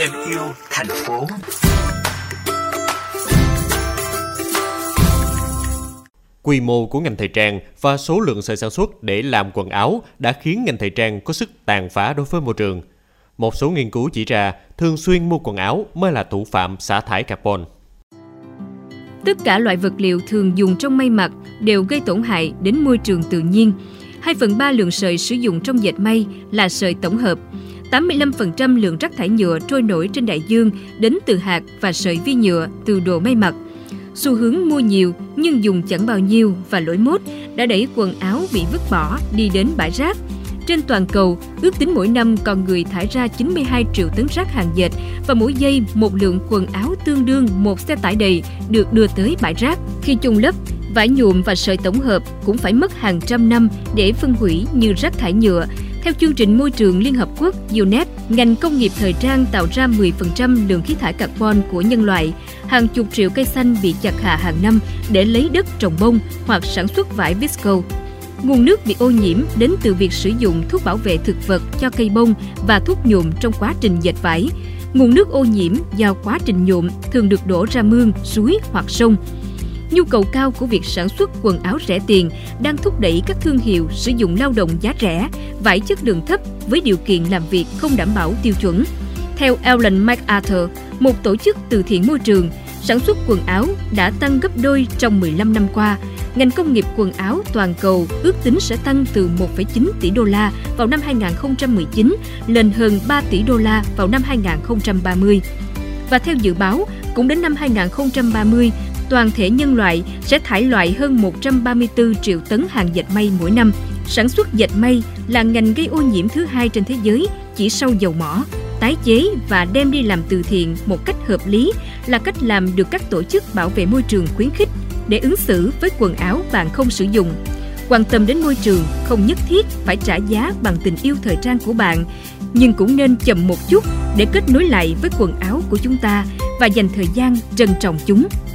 thêm yêu thành phố. Quy mô của ngành thời trang và số lượng sợi sản xuất để làm quần áo đã khiến ngành thời trang có sức tàn phá đối với môi trường. Một số nghiên cứu chỉ ra thường xuyên mua quần áo mới là thủ phạm xả thải carbon. Tất cả loại vật liệu thường dùng trong may mặc đều gây tổn hại đến môi trường tự nhiên. 2 phần 3 lượng sợi sử dụng trong dệt may là sợi tổng hợp. 85% lượng rác thải nhựa trôi nổi trên đại dương đến từ hạt và sợi vi nhựa từ đồ may mặc. Xu hướng mua nhiều nhưng dùng chẳng bao nhiêu và lỗi mốt đã đẩy quần áo bị vứt bỏ đi đến bãi rác. Trên toàn cầu, ước tính mỗi năm con người thải ra 92 triệu tấn rác hàng dệt và mỗi giây một lượng quần áo tương đương một xe tải đầy được đưa tới bãi rác. Khi chôn lấp, vải nhuộm và sợi tổng hợp cũng phải mất hàng trăm năm để phân hủy như rác thải nhựa. Theo chương trình môi trường Liên Hợp Quốc UNEP, ngành công nghiệp thời trang tạo ra 10% lượng khí thải carbon của nhân loại. Hàng chục triệu cây xanh bị chặt hạ hàng năm để lấy đất trồng bông hoặc sản xuất vải visco. Nguồn nước bị ô nhiễm đến từ việc sử dụng thuốc bảo vệ thực vật cho cây bông và thuốc nhuộm trong quá trình dệt vải. Nguồn nước ô nhiễm do quá trình nhuộm thường được đổ ra mương, suối hoặc sông. Nhu cầu cao của việc sản xuất quần áo rẻ tiền đang thúc đẩy các thương hiệu sử dụng lao động giá rẻ, vải chất lượng thấp với điều kiện làm việc không đảm bảo tiêu chuẩn. Theo Ellen MacArthur, một tổ chức từ thiện môi trường, sản xuất quần áo đã tăng gấp đôi trong 15 năm qua. Ngành công nghiệp quần áo toàn cầu ước tính sẽ tăng từ 1,9 tỷ đô la vào năm 2019 lên hơn 3 tỷ đô la vào năm 2030. Và theo dự báo, cũng đến năm 2030, toàn thể nhân loại sẽ thải loại hơn 134 triệu tấn hàng dệt may mỗi năm. Sản xuất dệt may là ngành gây ô nhiễm thứ hai trên thế giới, chỉ sau dầu mỏ. Tái chế và đem đi làm từ thiện một cách hợp lý là cách làm được các tổ chức bảo vệ môi trường khuyến khích để ứng xử với quần áo bạn không sử dụng. Quan tâm đến môi trường không nhất thiết phải trả giá bằng tình yêu thời trang của bạn, nhưng cũng nên chậm một chút để kết nối lại với quần áo của chúng ta và dành thời gian trân trọng chúng.